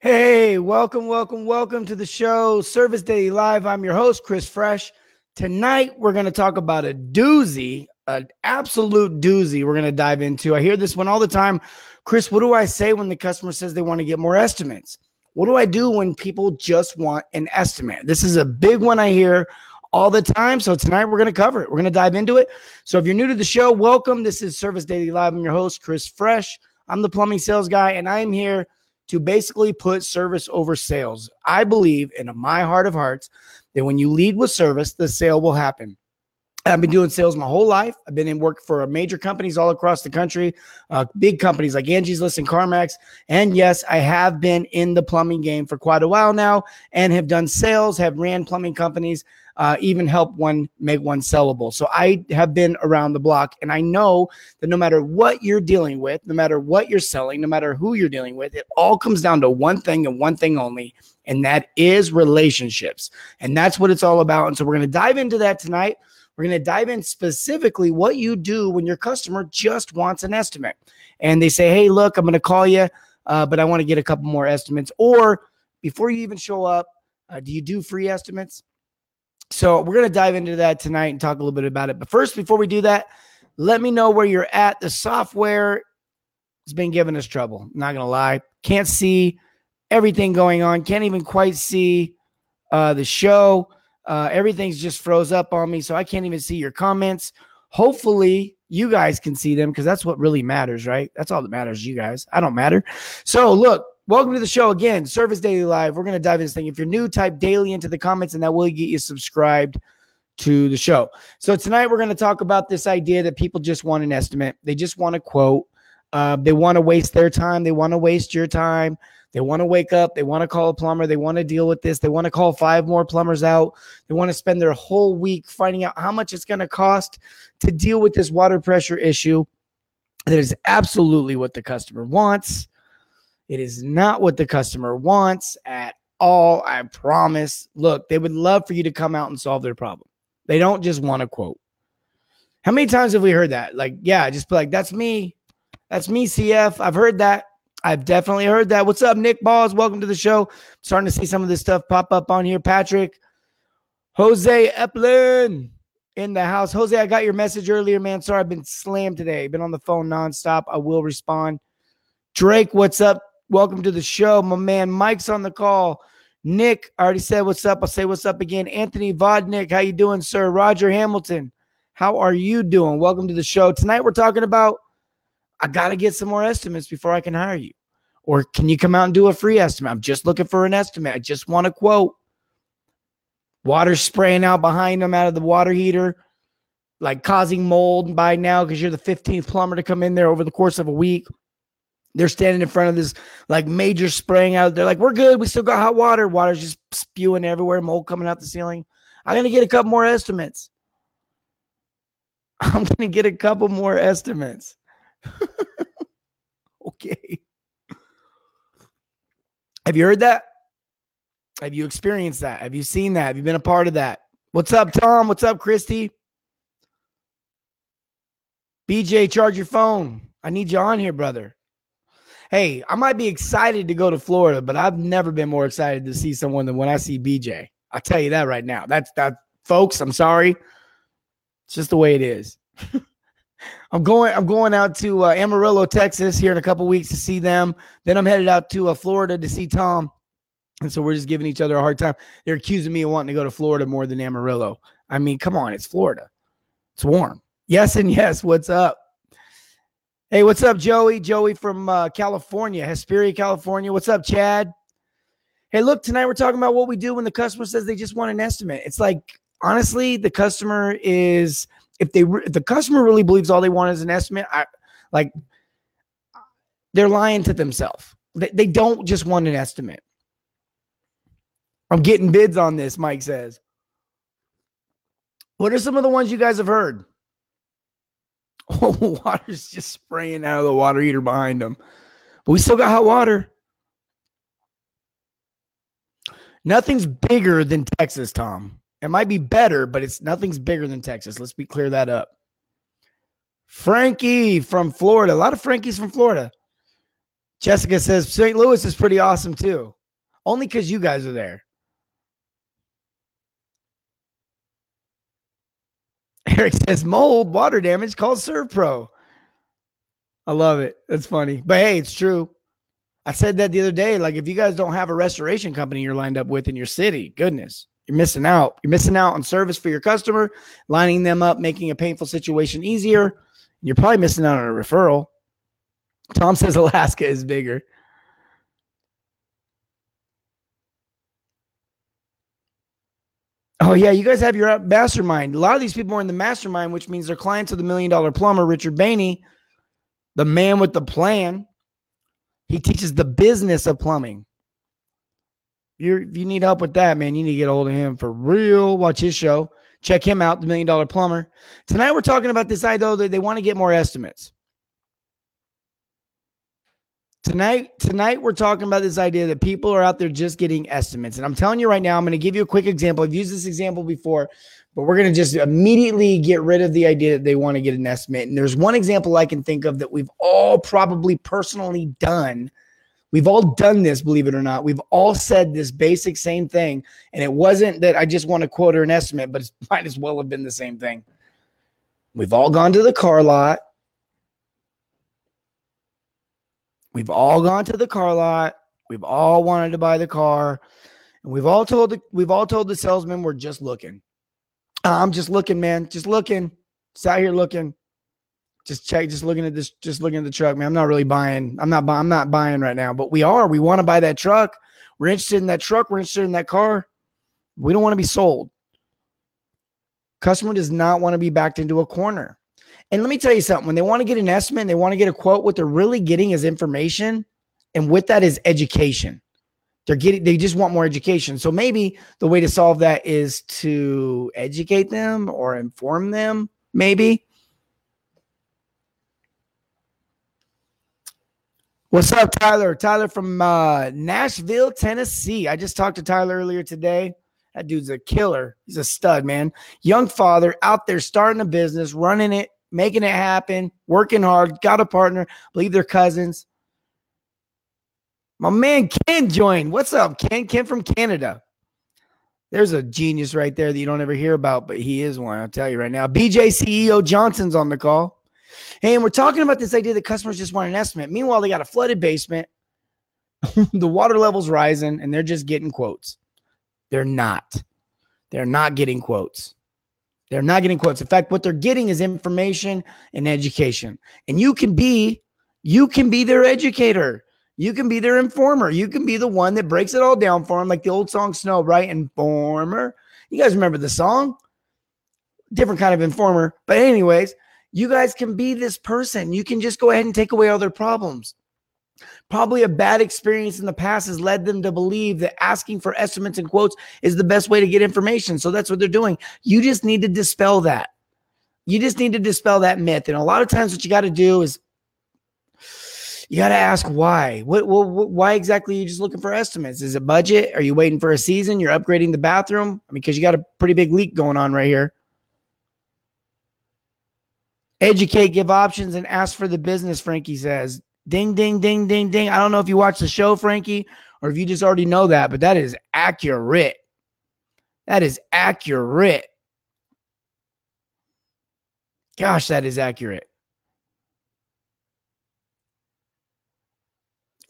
Hey, welcome, welcome, welcome to the show, Service Daily Live. I'm your host, Chris Fresh. Tonight, we're going to talk about a doozy, an absolute doozy we're going to dive into. I hear this one all the time. Chris, what do I say when the customer says they want to get more estimates? What do I do when people just want an estimate? This is a big one I hear all the time. So tonight we're going to cover it. We're going to dive into it. So if you're new to the show, welcome. This is Service Daily Live. I'm your host, Chris Fresh. I'm the plumbing sales guy, and I am here to basically put service over sales. I believe in my heart of hearts that when you lead with service, the sale will happen. I've been doing sales my whole life. I've been in work for major companies all across the country, uh, big companies like Angie's List and CarMax. And yes, I have been in the plumbing game for quite a while now and have done sales, have ran plumbing companies, uh, even help one make one sellable. So I have been around the block and I know that no matter what you're dealing with, no matter what you're selling, no matter who you're dealing with, it all comes down to one thing and one thing only, and that is relationships. And that's what it's all about. And so we're going to dive into that tonight. We're going to dive in specifically what you do when your customer just wants an estimate and they say, Hey, look, I'm going to call you, uh, but I want to get a couple more estimates. Or before you even show up, uh, do you do free estimates? So we're going to dive into that tonight and talk a little bit about it. But first, before we do that, let me know where you're at. The software has been giving us trouble. Not going to lie. Can't see everything going on. Can't even quite see uh, the show. Uh, everything's just froze up on me. So I can't even see your comments. Hopefully, you guys can see them because that's what really matters, right? That's all that matters, you guys. I don't matter. So, look, Welcome to the show again, Service Daily Live. We're going to dive into this thing. If you're new, type daily into the comments, and that will get you subscribed to the show. So tonight we're going to talk about this idea that people just want an estimate. They just want a quote. Uh, they want to waste their time. They want to waste your time. They want to wake up. They want to call a plumber. They want to deal with this. They want to call five more plumbers out. They want to spend their whole week finding out how much it's going to cost to deal with this water pressure issue. That is absolutely what the customer wants. It is not what the customer wants at all. I promise. Look, they would love for you to come out and solve their problem. They don't just want a quote. How many times have we heard that? Like, yeah, just be like, that's me. That's me, CF. I've heard that. I've definitely heard that. What's up, Nick Balls? Welcome to the show. starting to see some of this stuff pop up on here. Patrick, Jose Eplin in the house. Jose, I got your message earlier, man. Sorry, I've been slammed today. Been on the phone nonstop. I will respond. Drake, what's up? Welcome to the show. My man Mike's on the call. Nick I already said what's up. I'll say what's up again. Anthony Vodnik, how you doing, sir? Roger Hamilton, how are you doing? Welcome to the show. Tonight we're talking about I got to get some more estimates before I can hire you. Or can you come out and do a free estimate? I'm just looking for an estimate. I just want a quote. Water spraying out behind them out of the water heater, like causing mold by now because you're the 15th plumber to come in there over the course of a week. They're standing in front of this like major spraying out. They're like, we're good. We still got hot water. Water's just spewing everywhere, mold coming out the ceiling. I'm going to get a couple more estimates. I'm going to get a couple more estimates. okay. Have you heard that? Have you experienced that? Have you seen that? Have you been a part of that? What's up, Tom? What's up, Christy? BJ, charge your phone. I need you on here, brother hey, I might be excited to go to Florida, but I've never been more excited to see someone than when I see BJ. I'll tell you that right now. That's that, folks. I'm sorry. It's just the way it is. I'm going. I'm going out to uh, Amarillo, Texas, here in a couple weeks to see them. Then I'm headed out to uh, Florida to see Tom, and so we're just giving each other a hard time. They're accusing me of wanting to go to Florida more than Amarillo. I mean, come on, it's Florida. It's warm. Yes and yes. What's up? Hey, what's up, Joey? Joey from uh, California, Hesperia, California. What's up, Chad? Hey, look, tonight we're talking about what we do when the customer says they just want an estimate. It's like, honestly, the customer is, if they, if the customer really believes all they want is an estimate, I like, they're lying to themselves. They, they don't just want an estimate. I'm getting bids on this, Mike says. What are some of the ones you guys have heard? Oh, water's just spraying out of the water heater behind them. But we still got hot water. Nothing's bigger than Texas, Tom. It might be better, but it's nothing's bigger than Texas. Let's be clear that up. Frankie from Florida. A lot of Frankies from Florida. Jessica says St. Louis is pretty awesome too. Only because you guys are there. Eric says mold, water damage, called ServPro. I love it. That's funny. But hey, it's true. I said that the other day. Like, if you guys don't have a restoration company you're lined up with in your city, goodness, you're missing out. You're missing out on service for your customer, lining them up, making a painful situation easier. You're probably missing out on a referral. Tom says Alaska is bigger. Oh yeah, you guys have your mastermind. A lot of these people are in the mastermind, which means they're clients of the million dollar plumber, Richard Bainey, the man with the plan. He teaches the business of plumbing. You're, if you need help with that, man, you need to get a hold of him for real. Watch his show. Check him out, the Million Dollar Plumber. Tonight we're talking about this idea that they want to get more estimates. Tonight, tonight we're talking about this idea that people are out there just getting estimates. And I'm telling you right now, I'm going to give you a quick example. I've used this example before, but we're going to just immediately get rid of the idea that they want to get an estimate. And there's one example I can think of that we've all probably personally done. We've all done this, believe it or not. We've all said this basic same thing. And it wasn't that I just want to quote or an estimate, but it might as well have been the same thing. We've all gone to the car lot We've all gone to the car lot. We've all wanted to buy the car. And we've all told the we've all told the salesman we're just looking. I'm just looking, man. Just looking. Out here looking. Just check, just looking at this, just looking at the truck, man. I'm not really buying. I'm not buying, I'm not buying right now, but we are. We want to buy that truck. We're interested in that truck. We're interested in that car. We don't want to be sold. Customer does not want to be backed into a corner. And let me tell you something when they want to get an estimate, and they want to get a quote, what they're really getting is information. And with that is education. They're getting, they just want more education. So maybe the way to solve that is to educate them or inform them, maybe. What's up, Tyler? Tyler from uh, Nashville, Tennessee. I just talked to Tyler earlier today. That dude's a killer. He's a stud, man. Young father out there starting a business, running it making it happen, working hard, got a partner, believe they're cousins. My man Ken joined. What's up, Ken? Ken from Canada. There's a genius right there that you don't ever hear about, but he is one. I'll tell you right now. BJ CEO Johnson's on the call. Hey, and we're talking about this idea that customers just want an estimate. Meanwhile, they got a flooded basement. the water level's rising, and they're just getting quotes. They're not. They're not getting quotes. They're not getting quotes. In fact, what they're getting is information and education. And you can be, you can be their educator. You can be their informer. You can be the one that breaks it all down for them, like the old song Snow, right? Informer. You guys remember the song? Different kind of informer. But, anyways, you guys can be this person. You can just go ahead and take away all their problems. Probably a bad experience in the past has led them to believe that asking for estimates and quotes is the best way to get information. So that's what they're doing. You just need to dispel that. You just need to dispel that myth. And a lot of times, what you got to do is you got to ask why. What, what, what, why exactly are you just looking for estimates? Is it budget? Are you waiting for a season? You're upgrading the bathroom? I mean, because you got a pretty big leak going on right here. Educate, give options, and ask for the business, Frankie says. Ding, ding, ding, ding, ding. I don't know if you watch the show, Frankie, or if you just already know that, but that is accurate. That is accurate. Gosh, that is accurate.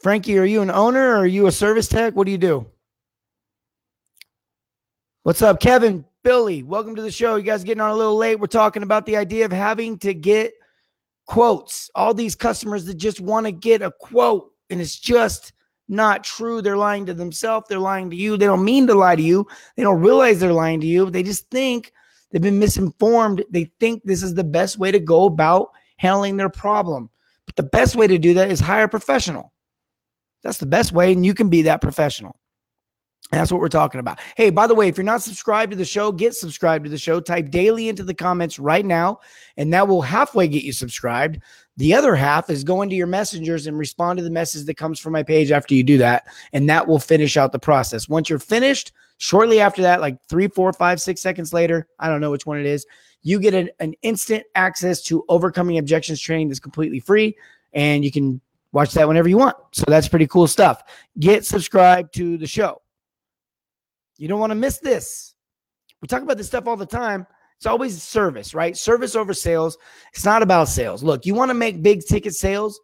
Frankie, are you an owner or are you a service tech? What do you do? What's up, Kevin? Billy, welcome to the show. You guys getting on a little late. We're talking about the idea of having to get quotes, all these customers that just want to get a quote and it's just not true. They're lying to themselves. They're lying to you. They don't mean to lie to you. They don't realize they're lying to you. They just think they've been misinformed. They think this is the best way to go about handling their problem. But the best way to do that is hire a professional. That's the best way, and you can be that professional. That's what we're talking about. Hey, by the way, if you're not subscribed to the show, get subscribed to the show. Type daily into the comments right now, and that will halfway get you subscribed. The other half is go into your messengers and respond to the message that comes from my page after you do that, and that will finish out the process. Once you're finished, shortly after that, like three, four, five, six seconds later, I don't know which one it is, you get an, an instant access to overcoming objections training that's completely free, and you can watch that whenever you want. So that's pretty cool stuff. Get subscribed to the show. You don't want to miss this. We talk about this stuff all the time. It's always service, right? Service over sales. It's not about sales. Look, you want to make big ticket sales.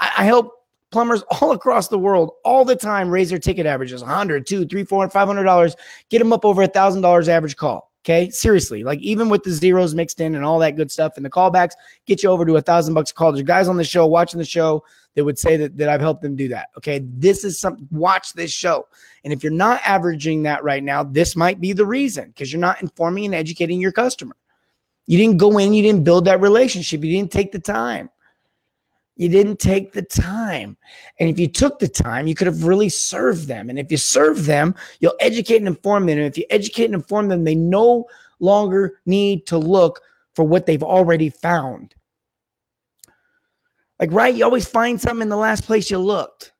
I, I help plumbers all across the world all the time raise their ticket averages 100 2 3 4 500 dollars get them up over a thousand dollars average call okay? Seriously like even with the zeros mixed in and all that good stuff and the callbacks get you over to a thousand bucks a call there's guys on the show watching the show that would say that, that i've helped them do that okay? This is some watch this show. And if you're not averaging that right now this might be the reason because you're not informing and educating your customer. You didn't go in you didn't build that relationship you didn't take the time you didn't take the time. And if you took the time, you could have really served them. And if you serve them, you'll educate and inform them. And if you educate and inform them, they no longer need to look for what they've already found. Like, right? You always find something in the last place you looked.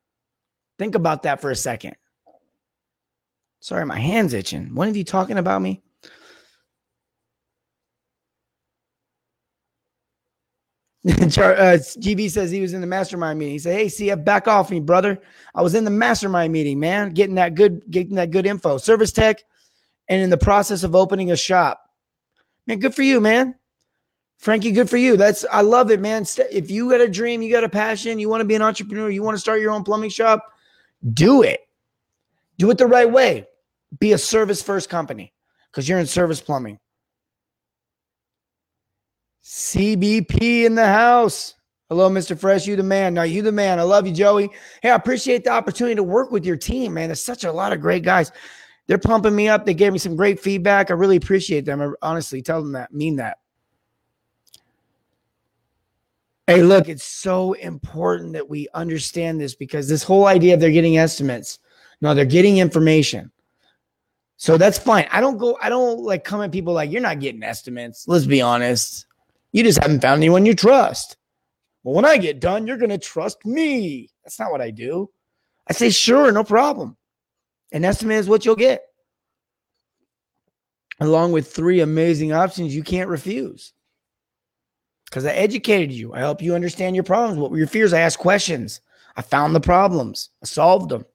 Think about that for a second. Sorry, my hand's itching. One of you talking about me? uh, GB says he was in the mastermind meeting. He said, "Hey, CF, back off me, brother. I was in the mastermind meeting, man, getting that good, getting that good info, service tech, and in the process of opening a shop. Man, good for you, man. Frankie, good for you. That's I love it, man. If you got a dream, you got a passion, you want to be an entrepreneur, you want to start your own plumbing shop, do it. Do it the right way. Be a service first company because you're in service plumbing. CBP in the house. Hello, Mr. Fresh. You the man. Now you the man. I love you, Joey. Hey, I appreciate the opportunity to work with your team, man. There's such a lot of great guys. They're pumping me up. They gave me some great feedback. I really appreciate them. I honestly tell them that, mean that. Hey, look, it's so important that we understand this because this whole idea of they're getting estimates. No, they're getting information. So that's fine. I don't go, I don't like come at people like, you're not getting estimates. Let's be honest. You just haven't found anyone you trust. Well, when I get done, you're going to trust me. That's not what I do. I say, sure, no problem. An estimate is what you'll get, along with three amazing options you can't refuse. Because I educated you, I help you understand your problems. What were your fears? I asked questions. I found the problems, I solved them.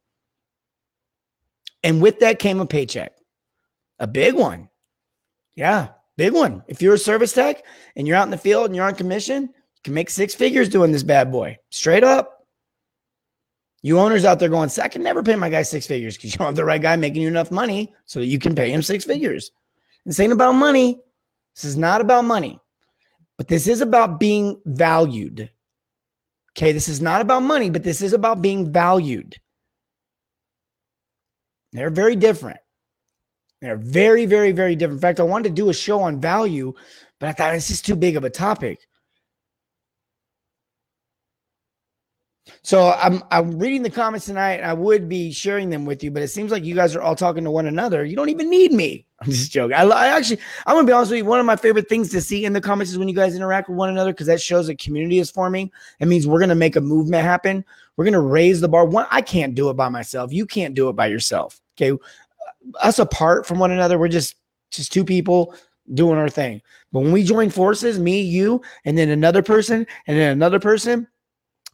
And with that came a paycheck, a big one. Yeah, Big one. If you're a service tech and you're out in the field and you're on commission, you can make six figures doing this bad boy. Straight up. You owners out there going, I can never pay my guy six figures because you don't have the right guy making you enough money so that you can pay him six figures. This ain't about money. This is not about money, but this is about being valued. Okay. This is not about money, but this is about being valued. They're very different. They're very, very, very different. In fact, I wanted to do a show on value, but I thought it's just too big of a topic. So I'm I'm reading the comments tonight. And I would be sharing them with you, but it seems like you guys are all talking to one another. You don't even need me. I'm just joking. I, I actually I'm gonna be honest with you. One of my favorite things to see in the comments is when you guys interact with one another because that shows a community is forming. It means we're gonna make a movement happen. We're gonna raise the bar. One, I can't do it by myself. You can't do it by yourself. Okay, us apart from one another. We're just just two people doing our thing. But when we join forces, me, you, and then another person, and then another person,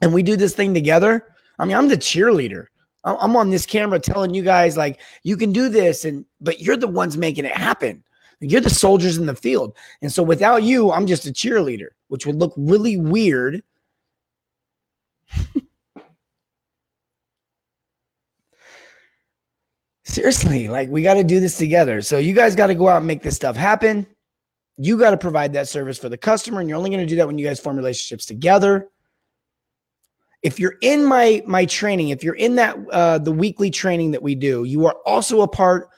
and we do this thing together. I mean, I'm the cheerleader. I'm on this camera telling you guys like you can do this, and but you're the ones making it happen. You're the soldiers in the field, and so without you, I'm just a cheerleader, which would look really weird. seriously, like we got to do this together. So you guys got to go out and make this stuff happen. You got to provide that service for the customer, and you're only going to do that when you guys form relationships together. If you're in my my training, if you're in that uh, the weekly training that we do, you are also a part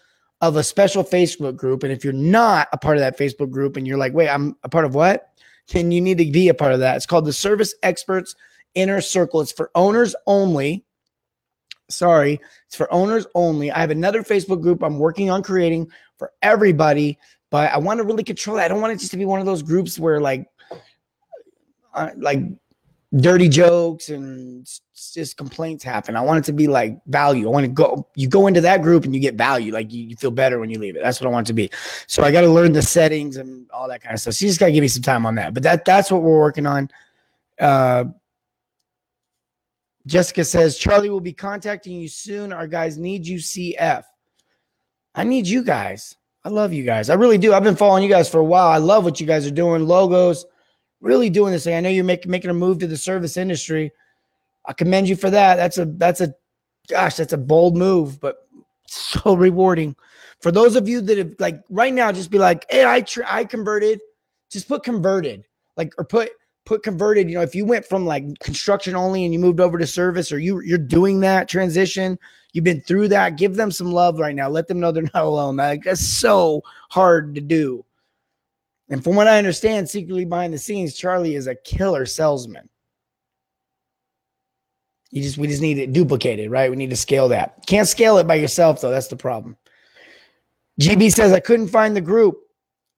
of a special Facebook group. And if you're not a part of that Facebook group, and you're like, wait, I'm a part of what? Then you need to be a part of that. It's called the Service Experts Inner Circle. It's for owners only Sorry, it's for owners only. I have another Facebook group I'm working on creating for everybody, but I want to really control that. I don't want it just to be one of those groups where like, uh, like dirty jokes and just complaints happen. I want it to be like value. I want to go, you go into that group and you get value. Like you, you feel better when you leave it. That's what I want it to be. So I got to learn the settings and all that kind of stuff. So you just got to give me some time on that. But that that's what we're working on. Uh, Jessica says, Charlie will be contacting you soon. Our guys need you, CF. I need you guys. I love you guys. I really do. I've been following you guys for a while. I love what you guys are doing. Logos, really doing this thing. I know you're making making a move to the service industry. I commend you for that. That's a that's a gosh, that's a bold move, but so rewarding. For those of you that have like right now, just be like, hey, I tr- I converted. Just put converted, like or put put converted. You know, if you went from like construction only and you moved over to service, or you you're doing that transition, you've been through that. Give them some love right now. Let them know they're not alone. Like, that's so hard to do. And from what I understand, secretly behind the scenes, Charlie is a killer salesman. You just we just need it duplicated, right? We need to scale that. Can't scale it by yourself though. That's the problem. GB says I couldn't find the group.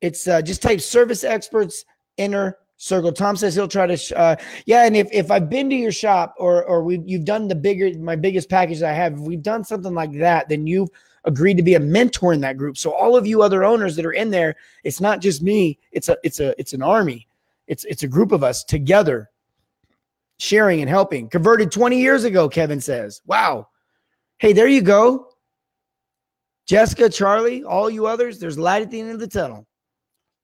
It's uh, just type service experts inner circle. Tom says he'll try to. Uh, yeah, and if if I've been to your shop or or we you've done the bigger my biggest package I have, we've done something like that, then you've agreed to be a mentor in that group. So all of you other owners that are in there, it's not just me. It's a it's a it's an army. It's it's a group of us together sharing and helping. Converted 20 years ago, Kevin says. Wow. Hey, there you go. Jessica, Charlie, all you others, there's light at the end of the tunnel.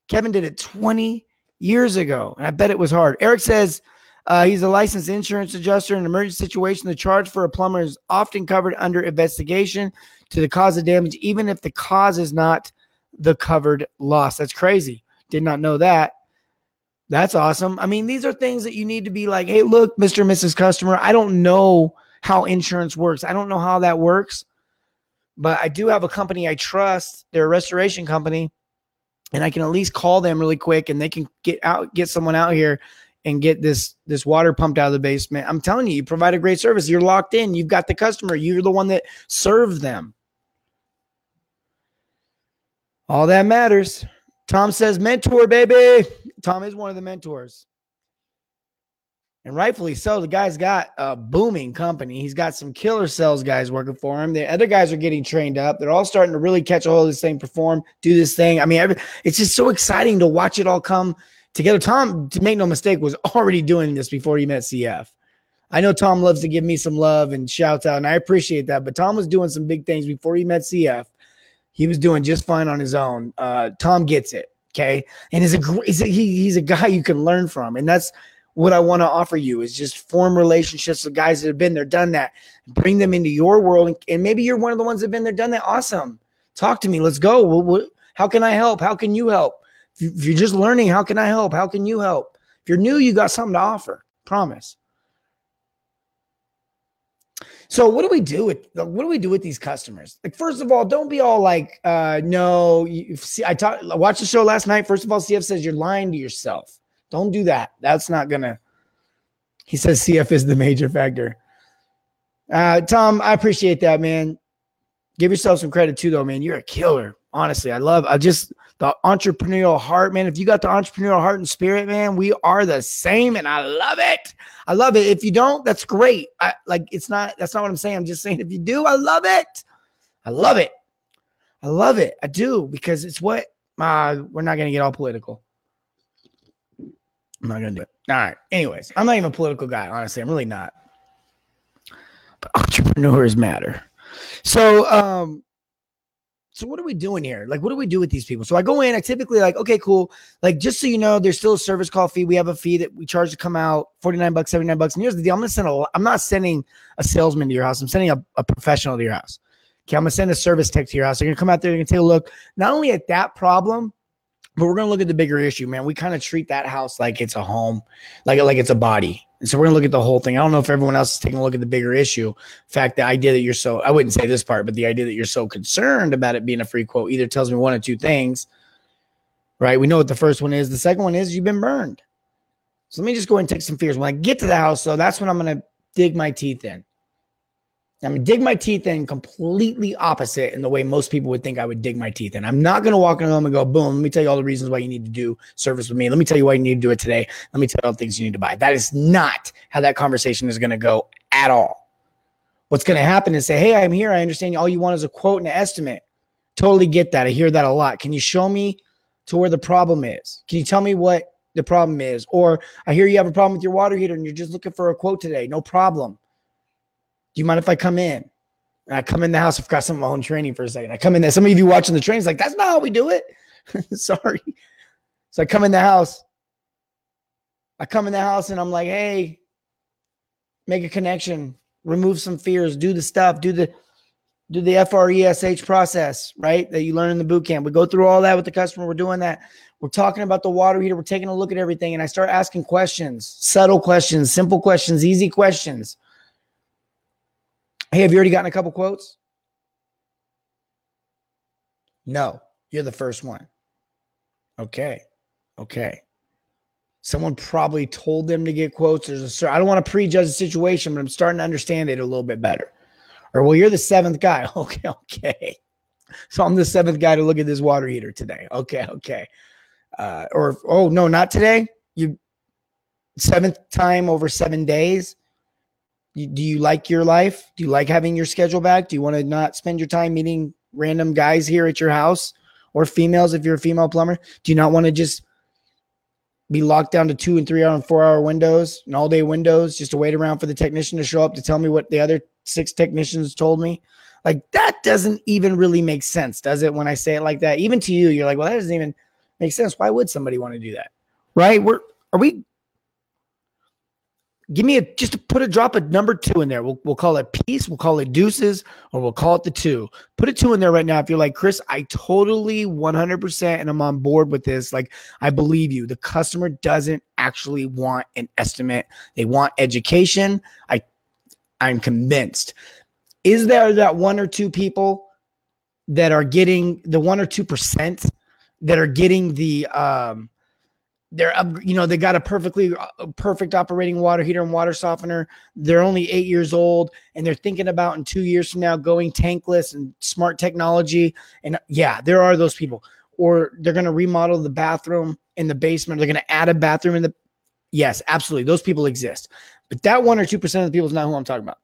Kevin did it 20 years ago, and I bet it was hard. Eric says uh, he's a licensed insurance adjuster in an emergency situation. The charge for a plumber is often covered under investigation to the cause of damage, even if the cause is not the covered loss. That's crazy. Did not know that. That's awesome. I mean, these are things that you need to be like, hey, look, Mr. and Mrs. Customer, I don't know how insurance works. I don't know how that works, but I do have a company I trust. They're a restoration company, and I can at least call them really quick and they can get out, get someone out here and get this this water pumped out of the basement. I'm telling you, you provide a great service. You're locked in. You've got the customer. You're the one that served them. All that matters. Tom says mentor, baby. Tom is one of the mentors. And rightfully so. The guy's got a booming company. He's got some killer sales guys working for him. The other guys are getting trained up. They're all starting to really catch a hold of this thing, perform, do this thing. I mean, it's just so exciting to watch it all come together. Tom, to make no mistake, was already doing this before he met CF. I know Tom loves to give me some love and shouts out, and I appreciate that. But Tom was doing some big things before he met CF. He was doing just fine on his own. Uh, Tom gets it. Okay. And he's a, he's a, he, he's a guy you can learn from. And that's what I want to offer you is just form relationships with guys that have been there, done that, bring them into your world. And, and maybe you're one of the ones that have been there, done that. Awesome. Talk to me. Let's go. How can I help? How can you help? If you're just learning, how can I help? How can you help? If you're new, you got something to offer. Promise. So what do we do with what do we do with these customers? Like, first of all, don't be all like, uh, no. You, see, I talked, watched the show last night. First of all, CF says you're lying to yourself. Don't do that. That's not gonna. He says CF is the major factor. Uh, Tom, I appreciate that, man. Give yourself some credit too, though, man. You're a killer. Honestly, I love. I just the entrepreneurial heart, man. If you got the entrepreneurial heart and spirit, man, we are the same, and I love it. I love it. If you don't, that's great. I like it's not. That's not what I'm saying. I'm just saying if you do, I love it. I love it. I love it. I do because it's what uh, we're not gonna get all political. I'm not gonna do it. All right. Anyways, I'm not even a political guy. Honestly, I'm really not. But entrepreneurs matter. So, um, so what are we doing here? Like, what do we do with these people? So I go in, I typically like, okay, cool. Like, just so you know, there's still a service call fee. We have a fee that we charge to come out, 49 bucks, 79 bucks. And here's the deal. I'm gonna send a I'm not sending a salesman to your house, I'm sending a, a professional to your house. Okay, I'm gonna send a service tech to your house. They're gonna come out there, they're gonna take a look, not only at that problem, but we're gonna look at the bigger issue, man. We kind of treat that house like it's a home, like like it's a body. And so we're gonna look at the whole thing. I don't know if everyone else is taking a look at the bigger issue. In fact, the idea that you're so I wouldn't say this part, but the idea that you're so concerned about it being a free quote either tells me one of two things. Right? We know what the first one is. The second one is you've been burned. So let me just go and take some fears. When I get to the house, though, that's when I'm gonna dig my teeth in. I'm gonna dig my teeth in completely opposite in the way most people would think I would dig my teeth in. I'm not gonna walk in home and go, boom, let me tell you all the reasons why you need to do service with me. Let me tell you why you need to do it today. Let me tell you all the things you need to buy. That is not how that conversation is gonna go at all. What's gonna happen is say, hey, I'm here. I understand all you want is a quote and an estimate. Totally get that. I hear that a lot. Can you show me to where the problem is? Can you tell me what the problem is? Or I hear you have a problem with your water heater and you're just looking for a quote today. No problem Do you mind if I come in? And I come in the house. I've got some of my own training for a second. I come in there. Some of you watching the trains like, that's not how we do it. Sorry. So I come in the house. I come in the house and I'm like, hey, make a connection, remove some fears, do the stuff, do the do the FRESH process, right? That you learn in the boot camp. We go through all that with the customer. We're doing that. We're talking about the water heater. We're taking a look at everything. And I start asking questions, subtle questions, simple questions, easy questions. Hey, have you already gotten a couple quotes? No, you're the first one. Okay. Okay. Someone probably told them to get quotes. There's a I don't want to prejudge the situation, but I'm starting to understand it a little bit better. Or well, you're the seventh guy. Okay, okay. So I'm the seventh guy to look at this water heater today. Okay, okay. Uh, or oh no, not today. You seventh time over seven days. Do you like your life? Do you like having your schedule back? Do you want to not spend your time meeting random guys here at your house or females if you're a female plumber? Do you not want to just be locked down to two and three hour and four hour windows and all day windows just to wait around for the technician to show up to tell me what the other six technicians told me? Like that doesn't even really make sense, does it? When I say it like that, even to you, you're like, well, that doesn't even make sense. Why would somebody want to do that? Right? We're are we give me a just to put a drop of number two in there. We'll, we'll call it peace, we'll call it deuces, or we'll call it the two. Put a two in there right now. If you're like, Chris, I totally 100% and I'm on board with this. Like, I believe you. The customer doesn't actually want an estimate, they want education. I, I'm convinced. Is there that one or two people that are getting the one or two percent that are getting the, um, they're up, you know, they got a perfectly uh, perfect operating water heater and water softener. They're only eight years old and they're thinking about in two years from now going tankless and smart technology. And yeah, there are those people. Or they're going to remodel the bathroom in the basement. They're going to add a bathroom in the. Yes, absolutely. Those people exist. But that one or 2% of the people is not who I'm talking about.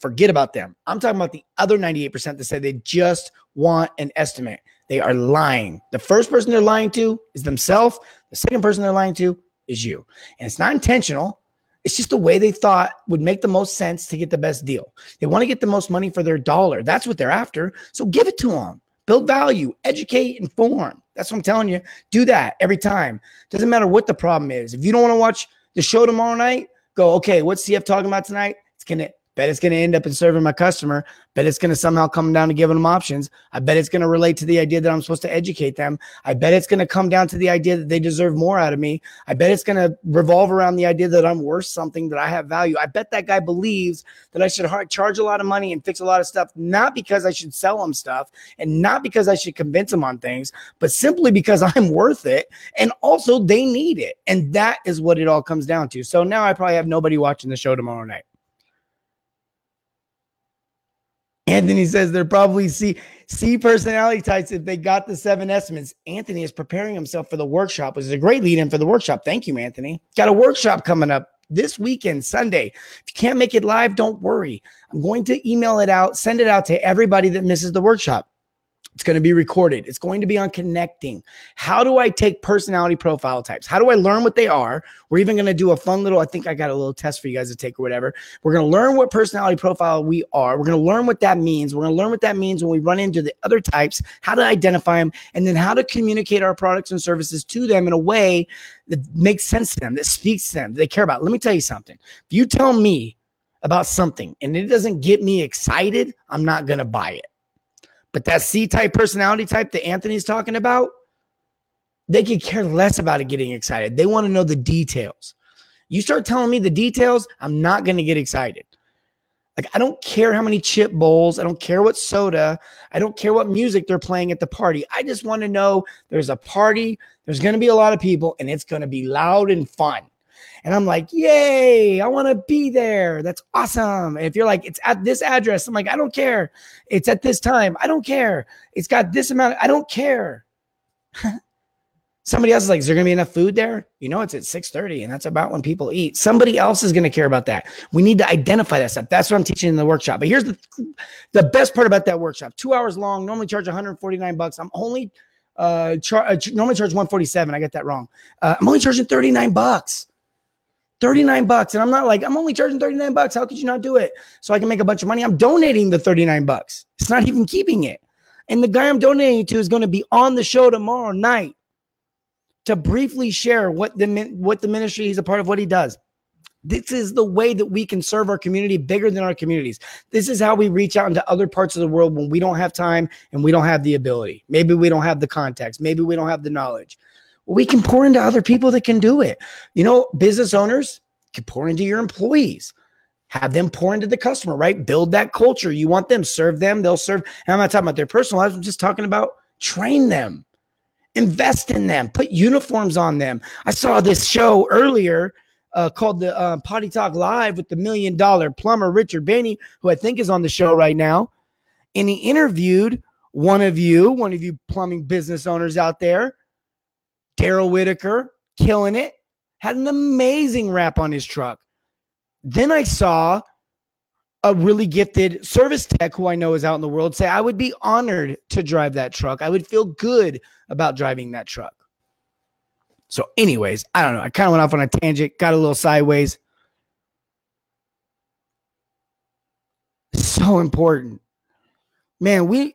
Forget about them. I'm talking about the other 98% that say they just want an estimate. They are lying. The first person they're lying to is themselves. The second person they're lying to is you. And it's not intentional. It's just the way they thought would make the most sense to get the best deal. They want to get the most money for their dollar. That's what they're after. So give it to them. Build value, educate, inform. That's what I'm telling you. Do that every time. Doesn't matter what the problem is. If you don't want to watch the show tomorrow night, go, okay, what's CF talking about tonight? It's going to Bet it's going to end up in serving my customer. Bet it's going to somehow come down to giving them options. I bet it's going to relate to the idea that I'm supposed to educate them. I bet it's going to come down to the idea that they deserve more out of me. I bet it's going to revolve around the idea that I'm worth something, that I have value. I bet that guy believes that I should charge a lot of money and fix a lot of stuff, not because I should sell him stuff and not because I should convince him on things, but simply because I'm worth it. And also they need it. And that is what it all comes down to. So now I probably have nobody watching the show tomorrow night. Anthony says they're probably C C personality types if they got the seven estimates. Anthony is preparing himself for the workshop, which is a great lead in for the workshop. Thank you, Anthony. Got a workshop coming up this weekend, Sunday. If you can't make it live, don't worry. I'm going to email it out, send it out to everybody that misses the workshop. It's going to be recorded. It's going to be on connecting. How do I take personality profile types? How do I learn what they are? We're even going to do a fun little, I think I got a little test for you guys to take or whatever. We're going to learn what personality profile we are. We're going to learn what that means. We're going to learn what that means when we run into the other types, how to identify them, and then how to communicate our products and services to them in a way that makes sense to them, that speaks to them, that they care about. Let me tell you something. If you tell me about something and it doesn't get me excited, I'm not going to buy it. But that C type personality type that Anthony's talking about, they could care less about it getting excited. They want to know the details. You start telling me the details, I'm not going to get excited. Like, I don't care how many chip bowls. I don't care what soda. I don't care what music they're playing at the party. I just want to know there's a party, there's going to be a lot of people, and it's going to be loud and fun. And I'm like, yay, I want to be there. That's awesome. And if you're like, it's at this address, I'm like, I don't care. It's at this time. I don't care. It's got this amount. I don't care. Somebody else is like, is there going to be enough food there? You know, it's at 6:30, and that's about when people eat. Somebody else is going to care about that. We need to identify that stuff. That's what I'm teaching in the workshop. But here's the the best part about that workshop: two hours long. Normally charge 149 bucks. I'm only uh, char- uh normally charge 147. I get that wrong. Uh, I'm only charging 39 bucks. 39 bucks. And I'm not like, I'm only charging 39 bucks. How could you not do it? So I can make a bunch of money. I'm donating the 39 bucks. It's not even keeping it. And the guy I'm donating to is going to be on the show tomorrow night to briefly share what the what the ministry he's a part of, what he does. This is the way that we can serve our community bigger than our communities. This is how we reach out into other parts of the world when we don't have time and we don't have the ability. Maybe we don't have the context. Maybe we don't have the knowledge. We can pour into other people that can do it. You know, business owners can pour into your employees. Have them pour into the customer, right? Build that culture. You want them, serve them, they'll serve. And I'm not talking about their personal lives. I'm just talking about train them, invest in them, put uniforms on them. I saw this show earlier uh, called the uh, Potty Talk Live with the million dollar plumber Richard Bainey, who I think is on the show right now. And he interviewed one of you, one of you plumbing business owners out there, Daryl Whitaker, killing it, had an amazing wrap on his truck. Then I saw a really gifted service tech who I know is out in the world say, I would be honored to drive that truck. I would feel good about driving that truck. So, anyways, I don't know. I kind of went off on a tangent, got a little sideways. So important. Man, we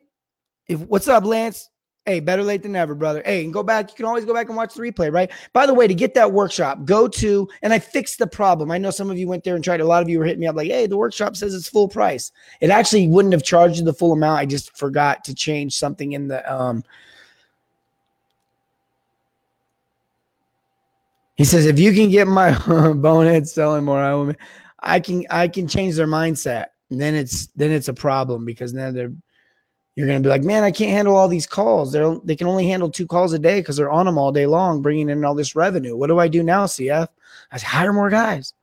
if what's up, Lance? Hey, better late than never, brother. Hey, and go back. You can always go back and watch the replay, right? By the way, to get that workshop, go to and I fixed the problem. I know some of you went there and tried. A lot of you were hitting me up like, "Hey, the workshop says it's full price." It actually wouldn't have charged you the full amount. I just forgot to change something in the um He says, if you can get my bonehead selling more, I will. I can I can change their mindset. And then it's then it's a problem because now they're you're gonna be like, man, I can't handle all these calls. They're they can only handle two calls a day because they're on them all day long, bringing in all this revenue. What do I do now, CF? I say, hire more guys.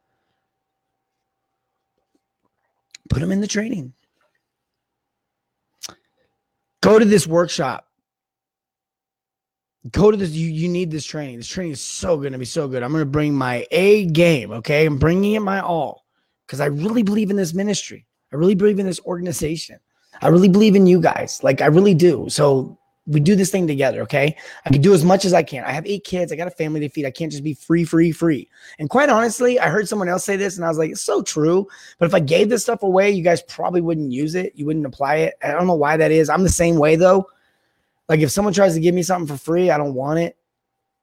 Put them in the training. Go to this workshop go to this. You, you need this training. This training is so going to be so good. I'm going to bring my A game. Okay. I'm bringing it my all because I really believe in this ministry. I really believe in this organization. I really believe in you guys. Like I really do. So we do this thing together. Okay. I can do as much as I can. I have eight kids. I got a family to feed. I can't just be free, free, free. And quite honestly, I heard someone else say this and I was like, it's so true. But if I gave this stuff away, you guys probably wouldn't use it. You wouldn't apply it. I don't know why that is. I'm the same way though. Like if someone tries to give me something for free, I don't want it.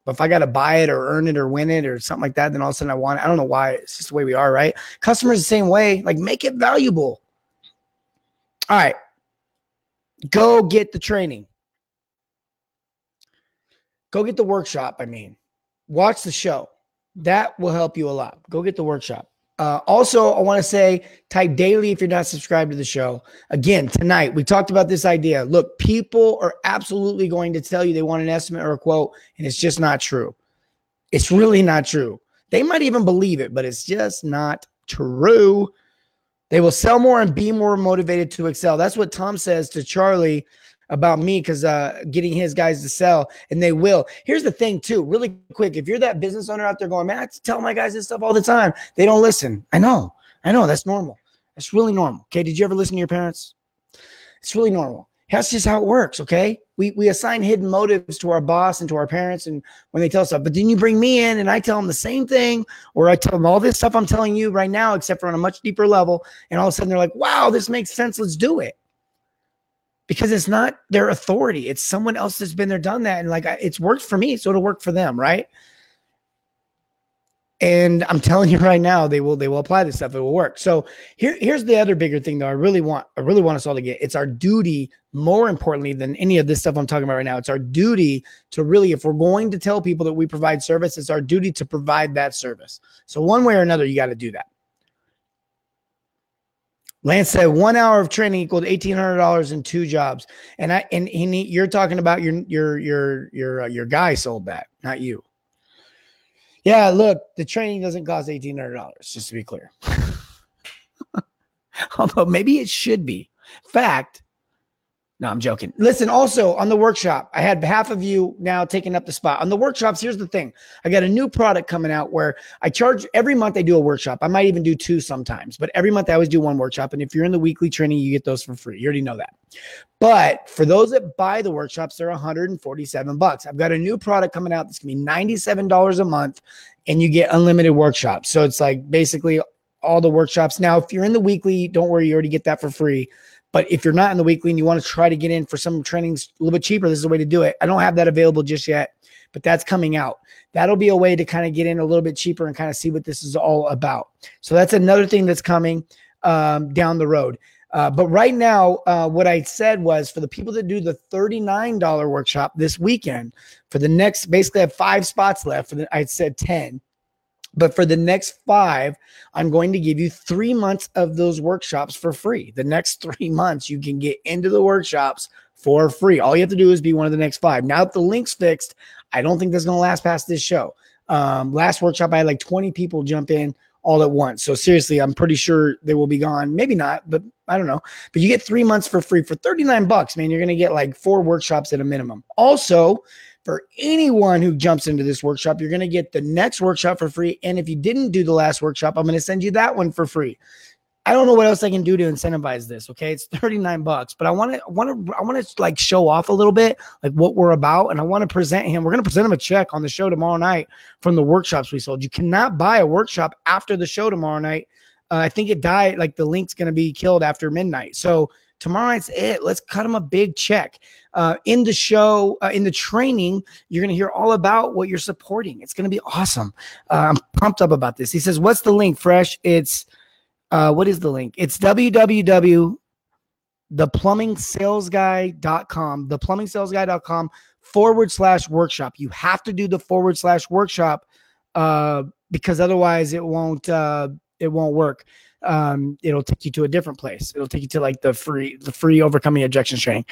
But if I got to buy it or earn it or win it or something like that, then all of a sudden I want it. I don't know why. It's just the way we are, right? Customers the same way. Like make it valuable. All right. Go get the training. Go get the workshop. I mean, watch the show. That will help you a lot. Go get the workshop. Uh, also, I want to say type daily if you're not subscribed to the show. Again, tonight we talked about this idea. Look, people are absolutely going to tell you they want an estimate or a quote, and it's just not true. It's really not true. They might even believe it, but it's just not true. They will sell more and be more motivated to excel. That's what Tom says to Charlie about me because uh, getting his guys to sell, and they will. Here's the thing, too, really quick. If you're that business owner out there going, man, I tell my guys this stuff all the time, they don't listen. I know, I know, that's normal. That's really normal. Okay, did you ever listen to your parents? It's really normal. That's just how it works. Okay, we we assign hidden motives to our boss and to our parents, and when they tell us stuff. But then you bring me in, and I tell them the same thing, or I tell them all this stuff I'm telling you right now, except for on a much deeper level, and all of a sudden they're like, "Wow, this makes sense. Let's do it." because it's not their authority. It's someone else that's been there, done that. And like, it's worked for me. So it'll work for them. Right. And I'm telling you right now, they will, they will apply this stuff. It will work. So here, here's the other bigger thing though. I really want, I really want us all to get, it's our duty more importantly than any of this stuff I'm talking about right now. It's our duty to really, if we're going to tell people that we provide service, it's our duty to provide that service. So one way or another, you got to do that. Lance said one hour of training equaled eighteen hundred dollars in two jobs, and I and he, you're talking about your your your your uh, your guy sold that, not you. Yeah, look, the training doesn't cost eighteen hundred dollars, just to be clear. Although maybe it should be. Fact. No, I'm joking. Listen, also on the workshop, I had half of you now taking up the spot. On the workshops, here's the thing I got a new product coming out where I charge every month, I do a workshop. I might even do two sometimes, but every month I always do one workshop. And if you're in the weekly training, you get those for free. You already know that. But for those that buy the workshops, they're 147 bucks. I've got a new product coming out that's gonna be $97 a month, and you get unlimited workshops. So it's like basically all the workshops. Now, if you're in the weekly, don't worry, you already get that for free. But if you're not in the weekly and you want to try to get in for some trainings a little bit cheaper, this is the way to do it. I don't have that available just yet, but that's coming out. That'll be a way to kind of get in a little bit cheaper and kind of see what this is all about. So that's another thing that's coming um, down the road. Uh, but right now, uh, what I said was for the people that do the $39 workshop this weekend, for the next, basically, have five spots left. For the, I said 10. But for the next five, I'm going to give you three months of those workshops for free. The next three months, you can get into the workshops for free. All you have to do is be one of the next five. Now, if the link's fixed, I don't think that's going to last past this show. Um, last workshop, I had like 20 people jump in all at once. So seriously, I'm pretty sure they will be gone. Maybe not, but I don't know. But you get three months for free for 39 bucks, man. You're going to get like four workshops at a minimum. Also, for anyone who jumps into this workshop, you're going to get the next workshop for free. And if you didn't do the last workshop, I'm going to send you that one for free. I don't know what else I can do to incentivize this. Okay. It's 39 bucks, but I want to, want to, I want to like show off a little bit like what we're about. And I want to present him. We're going to present him a check on the show tomorrow night from the workshops we sold. You cannot buy a workshop after the show tomorrow night. Uh, I think it died. Like the link's going to be killed after midnight. So tomorrow night's it. Let's cut him a big check. Uh, in the show, uh, in the training, you're going to hear all about what you're supporting. It's going to be awesome. Uh, I'm pumped up about this. He says, What's the link, Fresh? It's, uh, what is the link? It's www theplumbingsalesguy.com, theplumbingsalesguy.com forward slash workshop. You have to do the forward slash workshop uh, because otherwise it won't uh, it won't work um, it'll take you to a different place. It'll take you to like the free, the free overcoming objections training.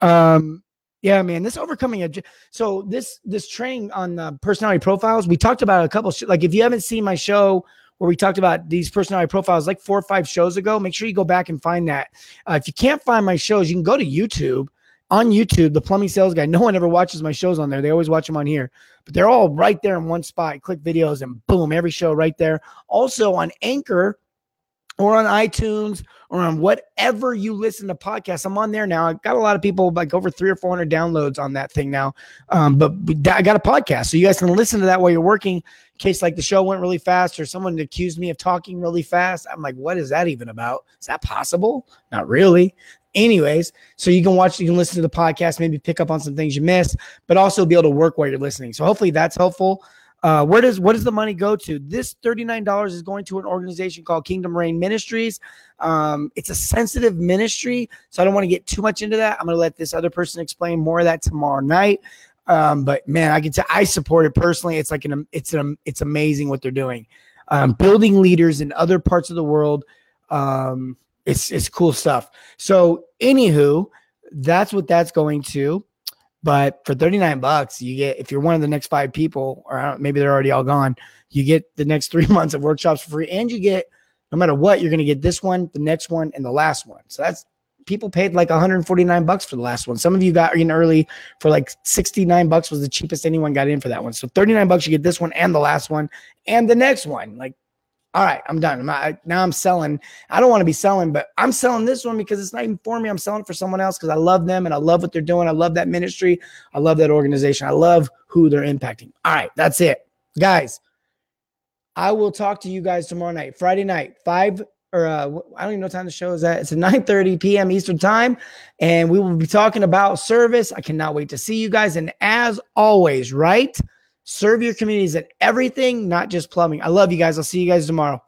Um, yeah, man, this overcoming obje- so this this training on uh, personality profiles, we talked about a couple. Sh- like if you haven't seen my show where we talked about these personality profiles like four or five shows ago, make sure you go back and find that. Uh, if you can't find my shows, you can go to YouTube. On YouTube, the plumbing sales guy. No one ever watches my shows on there. They always watch them on here, but they're all right there in one spot. Click videos and boom, every show right there. Also on Anchor, or on iTunes or on whatever you listen to podcasts. I'm on there now. I've got a lot of people, like over three or 400 downloads on that thing now. Um, but I got a podcast. So you guys can listen to that while you're working in case like the show went really fast or someone accused me of talking really fast. I'm like, what is that even about? Is that possible? Not really. Anyways, so you can watch, you can listen to the podcast, maybe pick up on some things you missed, but also be able to work while you're listening. So hopefully that's helpful. Uh, where does what does the money go to? This $39 is going to an organization called Kingdom Reign Ministries. Um, it's a sensitive ministry, so I don't want to get too much into that. I'm going to let this other person explain more of that tomorrow night. Um, but man, I can tell I support it personally. It's like an it's an it's amazing what they're doing. Um, building leaders in other parts of the world. Um, it's it's cool stuff. So, anywho, that's what that's going to. But for 39 bucks, you get, if you're one of the next five people, or uh, maybe they're already all gone, you get the next three months of workshops for free. And you get, no matter what, you're going to get this one, the next one, and the last one. So that's, people paid like 149 bucks for the last one. Some of you got in early for like 69 bucks was the cheapest anyone got in for that one. So 39 bucks, you get this one and the last one and the next one. Like all right, I'm done. I'm not, now I'm selling. I don't want to be selling, but I'm selling this one because it's not even for me. I'm selling for someone else because I love them and I love what they're doing. I love that ministry. I love that organization. I love who they're impacting. All right, that's it. Guys, I will talk to you guys tomorrow night, Friday night, 5 or uh, I don't even know what time the show is at. It's at 9 30 p.m. Eastern time. And we will be talking about service. I cannot wait to see you guys. And as always, right? Serve your communities at everything, not just plumbing. I love you guys. I'll see you guys tomorrow.